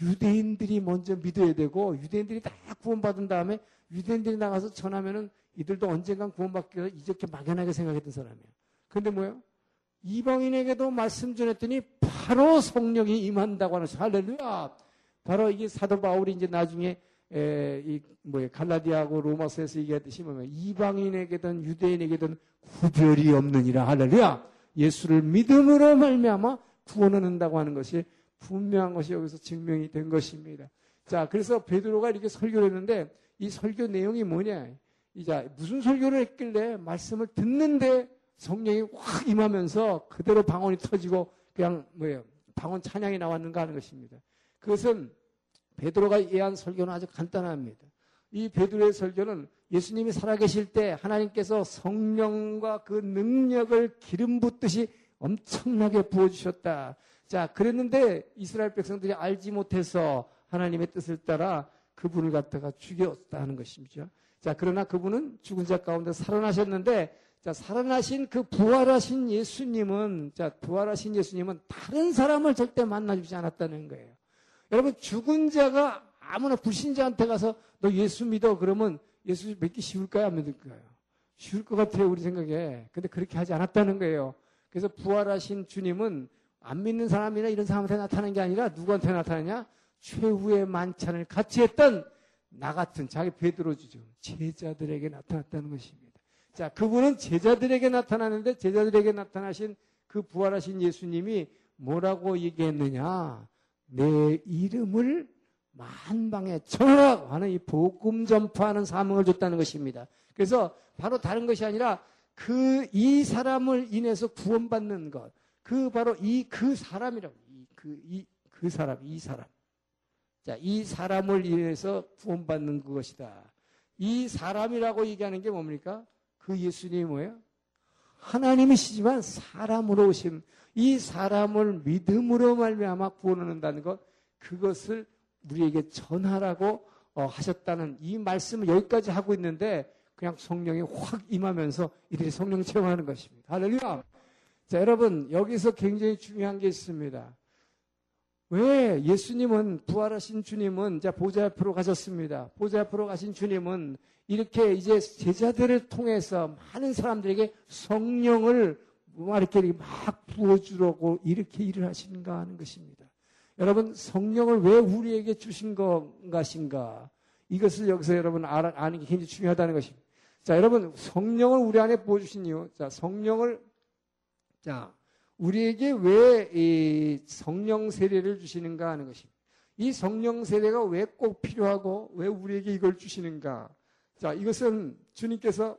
유대인들이 먼저 믿어야 되고 유대인들이 다 구원받은 다음에 유대인들이 나가서 전하면은 이들도 언젠간 구원받기가 이렇게 막연하게 생각했던 사람이에요. 근데 뭐예요? 이방인에게도 말씀 전했더니 바로 성령이 임한다고 하는 할렐루야. 바로 이게 사도 바울이 이제 나중에 에, 이 뭐예 갈라디아하고 로마서에서 얘기했듯이 뭐면 이방인에게든 유대인에게든 구별이 없느니라 할렐루야. 예수를 믿음으로 말미암아 구원을 한다고 하는 것이 분명한 것이 여기서 증명이 된 것입니다. 자, 그래서 베드로가 이렇게 설교를 했는데 이 설교 내용이 뭐냐? 이제 무슨 설교를 했길래 말씀을 듣는데 성령이 확 임하면서 그대로 방언이 터지고 그냥 뭐예요? 방언 찬양이 나왔는가 하는 것입니다. 그것은 베드로가 예한 설교는 아주 간단합니다. 이 베드로의 설교는 예수님이 살아계실 때 하나님께서 성령과 그 능력을 기름 붓듯이 엄청나게 부어주셨다. 자, 그랬는데 이스라엘 백성들이 알지 못해서 하나님의 뜻을 따라 그분을 갖다가 죽였다는 것이죠. 자, 그러나 그분은 죽은 자 가운데 살아나셨는데 자, 살아나신 그 부활하신 예수님은, 자, 부활하신 예수님은 다른 사람을 절대 만나 주지 않았다는 거예요. 여러분, 죽은 자가 아무나 불신자한테 가서 너 예수 믿어. 그러면 예수 믿기 쉬울까요? 안 믿을까요? 쉬울 것 같아요, 우리 생각에. 근데 그렇게 하지 않았다는 거예요. 그래서 부활하신 주님은 안 믿는 사람이나 이런 사람한테 나타나는 게 아니라 누구한테 나타나냐? 최후의 만찬을 같이 했던 나 같은 자기 베드로주죠. 제자들에게 나타났다는 것입니다. 자, 그분은 제자들에게 나타나는데 제자들에게 나타나신 그 부활하신 예수님이 뭐라고 얘기했느냐? 내 이름을 만방에 전하라고 하는 이 복음 전파하는 사명을 줬다는 것입니다. 그래서 바로 다른 것이 아니라 그 이 사람을 인해서 구원받는 것, 그 바로 이 그 사람이라고 그이그 사람 이 사람 자, 이 사람을 인해서 구원받는 그것이다. 이 사람이라고 얘기하는 게 뭡니까? 그 예수님이 뭐예요? 하나님이시지만 사람으로 오신 이 사람을 믿음으로 말미암아 구원을 한다는 것 그것을 우리에게 전하라고 어, 하셨다는 이 말씀을 여기까지 하고 있는데 그냥 성령이 확 임하면서 이들이 성령 체험하는 것입니다. 할렐루야. 자, 여러분 여기서 굉장히 중요한 게 있습니다. 왜 예수님은 부활하신 주님은 자 보좌 앞으로 가셨습니다. 보좌 앞으로 가신 주님은 이렇게 이제 제자들을 통해서 많은 사람들에게 성령을 막 이렇게 막 부어주려고 이렇게 일을 하시는가 하는 것입니다. 여러분 성령을 왜 우리에게 주신 것인가? 이것을 여기서 여러분 아는 게 굉장히 중요하다는 것입니다. 자, 여러분 성령을 우리 안에 부어주신 이유, 자 성령을 자 우리에게 왜 성령 세례를 주시는가 하는 것입니다. 이 성령 세례가 왜 꼭 필요하고 왜 우리에게 이걸 주시는가? 자, 이것은 주님께서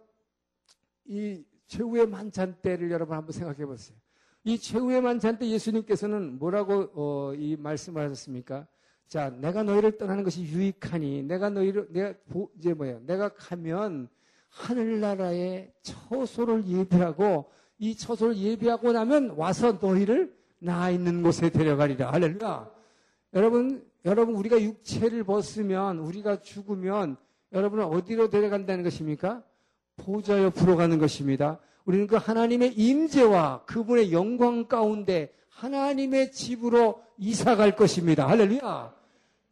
이 최후의 만찬 때를 여러분 한번 생각해 보세요. 이 최후의 만찬 때 예수님께서는 뭐라고 어, 이 말씀을 하셨습니까? 자, 내가 너희를 떠나는 것이 유익하니 내가 너희를 내가 이제 뭐야? 내가 가면 하늘나라의 처소를 예비하고 이 처소를 예비하고 나면 와서 너희를 나 있는 곳에 데려가리라. 할렐루야. 여러분, 여러분 우리가 육체를 벗으면 우리가 죽으면 여러분은 어디로 데려간다는 것입니까? 보좌 옆으로 가는 것입니다. 우리는 그 하나님의 임재와 그분의 영광 가운데 하나님의 집으로 이사 갈 것입니다. 할렐루야.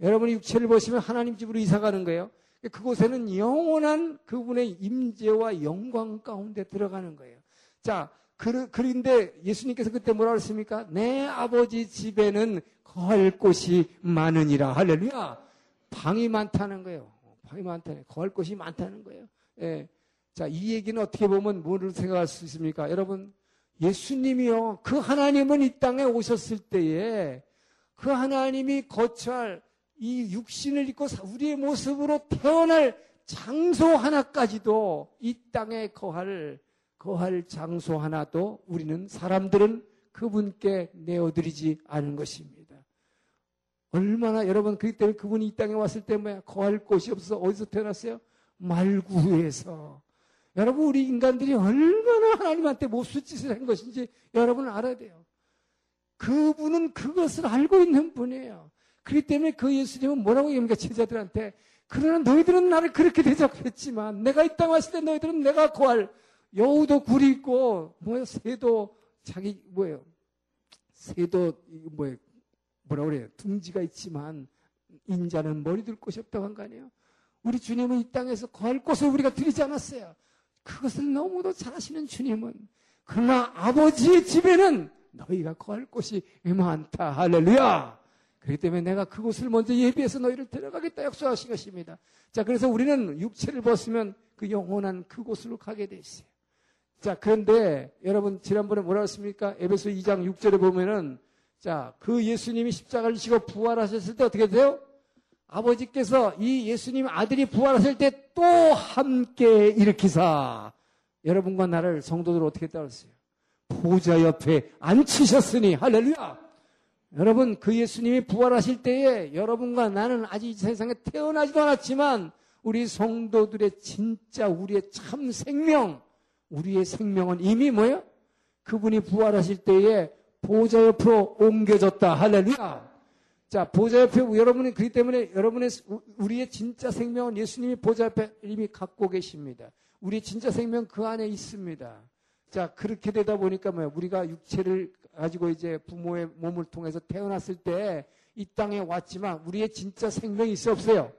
여러분이 육체를 보시면 하나님 집으로 이사 가는 거예요. 그곳에는 영원한 그분의 임재와 영광 가운데 들어가는 거예요. 자, 그런데 예수님께서 그때 뭐라 그랬습니까? 내 아버지 집에는 거할 곳이 많으니라. 할렐루야. 방이 많다는 거예요. 방이 많다는 거할 곳이 많다는 거예요. 예. 자, 이 얘기는 어떻게 보면 뭐를 생각할 수 있습니까? 여러분, 예수님이요. 그 하나님은 이 땅에 오셨을 때에 그 하나님이 거처할 이 육신을 입고 우리의 모습으로 태어날 장소 하나까지도 이 땅에 거할 거할 장소 하나도 우리는 사람들은 그분께 내어드리지 않은 것입니다. 얼마나 여러분 그렇기 때문에 그분이 이 땅에 왔을 때 뭐야 거할 곳이 없어서 어디서 태어났어요? 말구에서. 여러분 우리 인간들이 얼마나 하나님한테 못수짓을 한 것인지 여러분은 알아야 돼요. 그분은 그것을 알고 있는 분이에요. 그렇기 때문에 그 예수님은 뭐라고 얘기합니까? 제자들한테. 그러나 너희들은 나를 그렇게 대접했지만 내가 이 땅 왔을 때 너희들은 내가 거할 여우도 굴이 있고 뭐야 새도 자기 뭐예요 새도 뭐예 뭐라 그래요 둥지가 있지만 인자는 머리 둘 곳이 없다고 한 거 아니에요? 우리 주님은 이 땅에서 거할 곳을 우리가 드리지 않았어요. 그것을 너무도 잘 아시는 주님은 그러나 아버지의 집에는 너희가 거할 곳이 많다. 할렐루야. 그렇기 때문에 내가 그곳을 먼저 예비해서 너희를 데려가겠다 약속하신 것입니다. 자, 그래서 우리는 육체를 벗으면 그 영원한 그곳으로 가게 돼 있어요. 자, 그런데 여러분 지난번에 뭐라 했습니까? 에베소 2장 6절에 보면은 자, 그 예수님이 십자가를 지고 부활하셨을 때 어떻게 돼요? 아버지께서 이 예수님 아들이 부활하실 때 또 함께 일으키사 여러분과 나를 성도들 어떻게 따랐어요? 보좌 옆에 앉히셨으니 할렐루야. 여러분 그 예수님이 부활하실 때에 여러분과 나는 아직 세상에 태어나지도 않았지만 우리 성도들의 진짜 우리의 참 생명 우리의 생명은 이미 뭐예요? 그분이 부활하실 때에 보좌 옆으로 옮겨졌다. 할렐루야. 자, 보좌 옆에 여러분이 그렇기 때문에 여러분의 우리의 진짜 생명은 예수님이 보좌 옆에 이미 갖고 계십니다. 우리 진짜 생명 그 안에 있습니다. 자, 그렇게 되다 보니까 뭐야. 우리가 육체를 가지고 이제 부모의 몸을 통해서 태어났을 때 이 땅에 왔지만 우리의 진짜 생명이 있어 없어요?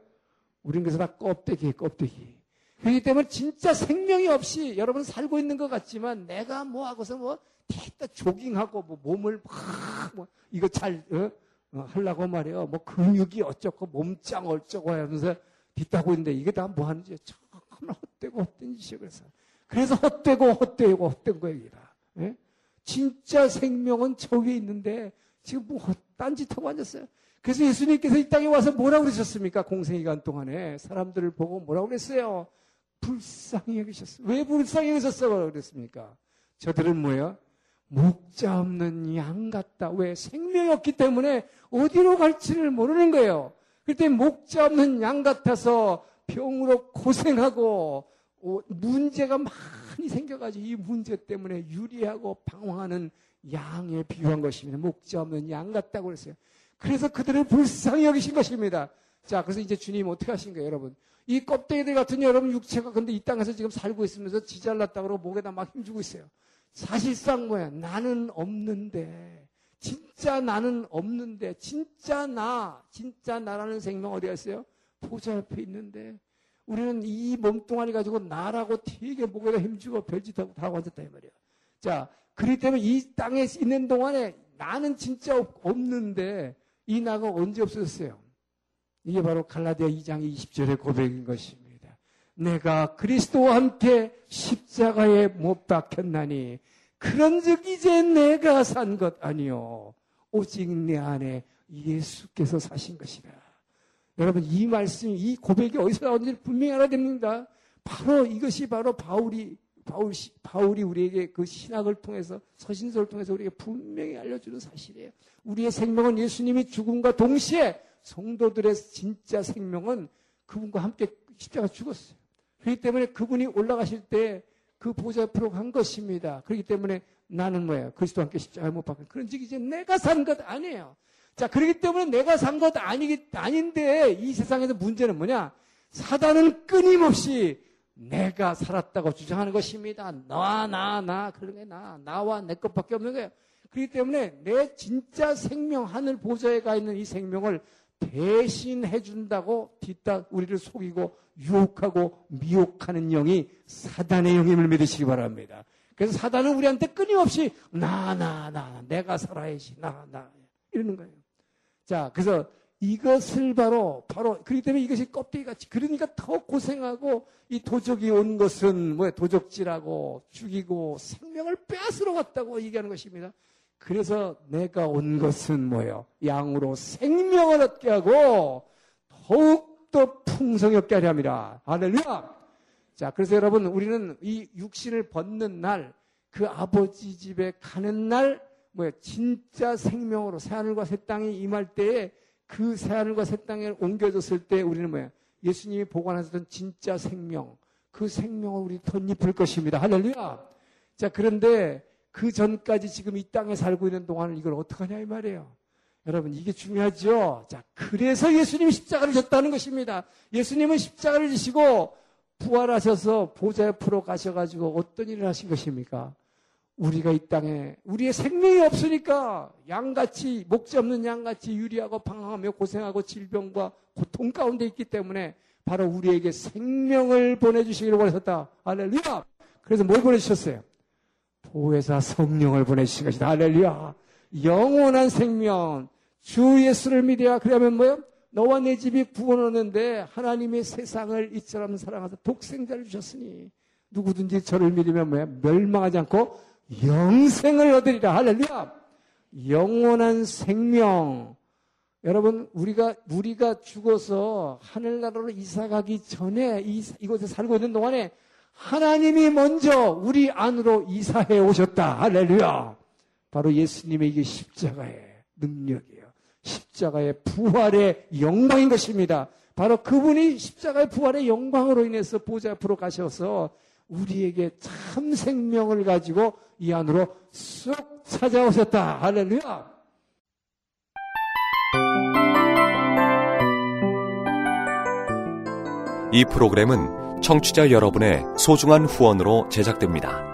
우린 그래서 다 껍데기, 껍데기. 그렇기 때문에 진짜 생명이 없이 여러분 살고 있는 것 같지만 내가 뭐 하고서 뭐 됐다 조깅하고 뭐 몸을 막 뭐 이거 잘 어? 어, 하려고 말이에요. 뭐 근육이 어쩌고 몸짱 어쩌고 하면서 뒤따고 있는데 이게 다 뭐 하는지 정말 헛되고 헛된 짓이에요. 그래서 헛되고 헛되고 헛된 거예요. 예? 진짜 생명은 저 위에 있는데 지금 뭐 딴짓하고 앉았어요. 그래서 예수님께서 이 땅에 와서 뭐라고 그러셨습니까? 공생기간 동안에 사람들을 보고 뭐라고 그랬어요? 불쌍히 여기셨어요. 왜 불쌍히 여기셨어요? 그랬습니까? 저들은 뭐예요? 목자 없는 양 같다. 왜? 생명이 없기 때문에 어디로 갈지를 모르는 거예요. 그때 목자 없는 양 같아서 병으로 고생하고 문제가 많이 생겨가지고 이 문제 때문에 유리하고 방황하는 양에 비유한 것입니다. 목자 없는 양 같다고 그랬어요. 그래서 그들을 불쌍히 여기신 것입니다. 자, 그래서 이제 주님 어떻게 하신 거예요, 여러분? 이 껍데기들 같은 여러분 육체가 근데 이 땅에서 지금 살고 있으면서 지잘났다 그러고 목에다 막 힘주고 있어요. 사실상 뭐야? 나는 없는데, 진짜 나는 없는데, 진짜 나, 진짜 나라는 생명 어디가 있어요? 보좌 옆에 있는데, 우리는 이 몸뚱아리 가지고 나라고 되게 목에다 힘주고 별짓하고 다 앉았다 이 말이야. 자, 그렇기 때문에 이 땅에 있는 동안에 나는 진짜 없는데 이 나가 언제 없어졌어요? 이게 바로 갈라디아 2장 20절의 고백인 것입니다. 내가 그리스도와 함께 십자가에 못 박혔나니 그런즉 이제 내가 산 것 아니요 오직 내 안에 예수께서 사신 것이다. 여러분 이 말씀이 이 고백이 어디서 나오는지 분명히 알아야 됩니다. 바로 이것이 바로 바울이 바울, 바울이 우리에게 그 신학을 통해서 서신서를 통해서 우리에게 분명히 알려주는 사실이에요. 우리의 생명은 예수님이 죽음과 동시에 성도들의 진짜 생명은 그분과 함께 십자가 죽었어요. 그렇기 때문에 그분이 올라가실 때 그 보좌 앞으로 간 것입니다. 그렇기 때문에 나는 뭐예요? 그리스도와 함께 십자가에 못 박힌. 그런 즉 이제 내가 산 것 아니에요. 자, 그렇기 때문에 내가 산 것 아니기, 아닌데 이 세상에서 문제는 뭐냐? 사단은 끊임없이 내가 살았다고 주장하는 것입니다. 너와 나, 나, 그런 게 나, 나와 내 것밖에 없는 거예요. 그렇기 때문에 내 진짜 생명, 하늘 보좌에 가 있는 이 생명을 대신해 준다고 뒤따 우리를 속이고 유혹하고 미혹하는 영이 사단의 영임을 믿으시기 바랍니다. 그래서 사단은 우리한테 끊임없이 나, 나, 나, 내가 살아야지, 나, 나 이러는 거예요. 자, 그래서 이것을 바로 바로 그렇기 때문에 이것이 껍데기 같이 그러니까 더 고생하고 이 도적이 온 것은 뭐야 도적질하고 죽이고 생명을 빼앗으러 갔다고 얘기하는 것입니다. 그래서 내가 온 것은 뭐예요? 양으로 생명을 얻게 하고 더욱 더 풍성히 얻게 하려 합니다. 할렐루야! 자, 그래서 여러분, 우리는 이 육신을 벗는 날, 그 아버지 집에 가는 날, 뭐야, 진짜 생명으로 새하늘과 새 땅이 임할 때에 그 새하늘과 새 땅에 옮겨졌을 때 우리는 뭐야? 예수님이 보관하셨던 진짜 생명, 그 생명을 우리 덧입을 것입니다. 할렐루야! 자, 그런데 그 전까지 지금 이 땅에 살고 있는 동안은 이걸 어떡하냐 이 말이에요. 여러분 이게 중요하죠. 자 그래서 예수님이 십자가를 졌다는 것입니다. 예수님은 십자가를 지시고 부활하셔서 보좌 옆으로 가셔가지고 어떤 일을 하신 것입니까? 우리가 이 땅에 우리의 생명이 없으니까 양같이 목지 없는 양같이 유리하고 방황하며 고생하고 질병과 고통 가운데 있기 때문에 바로 우리에게 생명을 보내주시기를 원하셨다. 할렐루야. 그래서 뭘 보내주셨어요? 보혜사 성령을 보내주신 것이다. 할렐루야. 영원한 생명. 주 예수를 믿어야 그러면 뭐요? 너와 내 집이 구원 얻는데 하나님의 세상을 이처럼 사랑하사 독생자를 주셨으니 누구든지 저를 믿으면 뭐야? 멸망하지 않고 영생을 얻으리라. 할렐루야. 영원한 생명. 여러분, 우리가, 우리가 죽어서 하늘나라로 이사 가기 전에 이, 이곳에 살고 있는 동안에 하나님이 먼저 우리 안으로 이사해 오셨다. 할렐루야. 바로 예수님의 이게 십자가의 능력이에요. 십자가의 부활의 영광인 것입니다. 바로 그분이 십자가의 부활의 영광으로 인해서 보좌 앞으로 가셔서 우리에게 참 생명을 가지고 이 안으로 쑥 찾아오셨다. 할렐루야. 이 프로그램은 청취자 여러분의 소중한 후원으로 제작됩니다.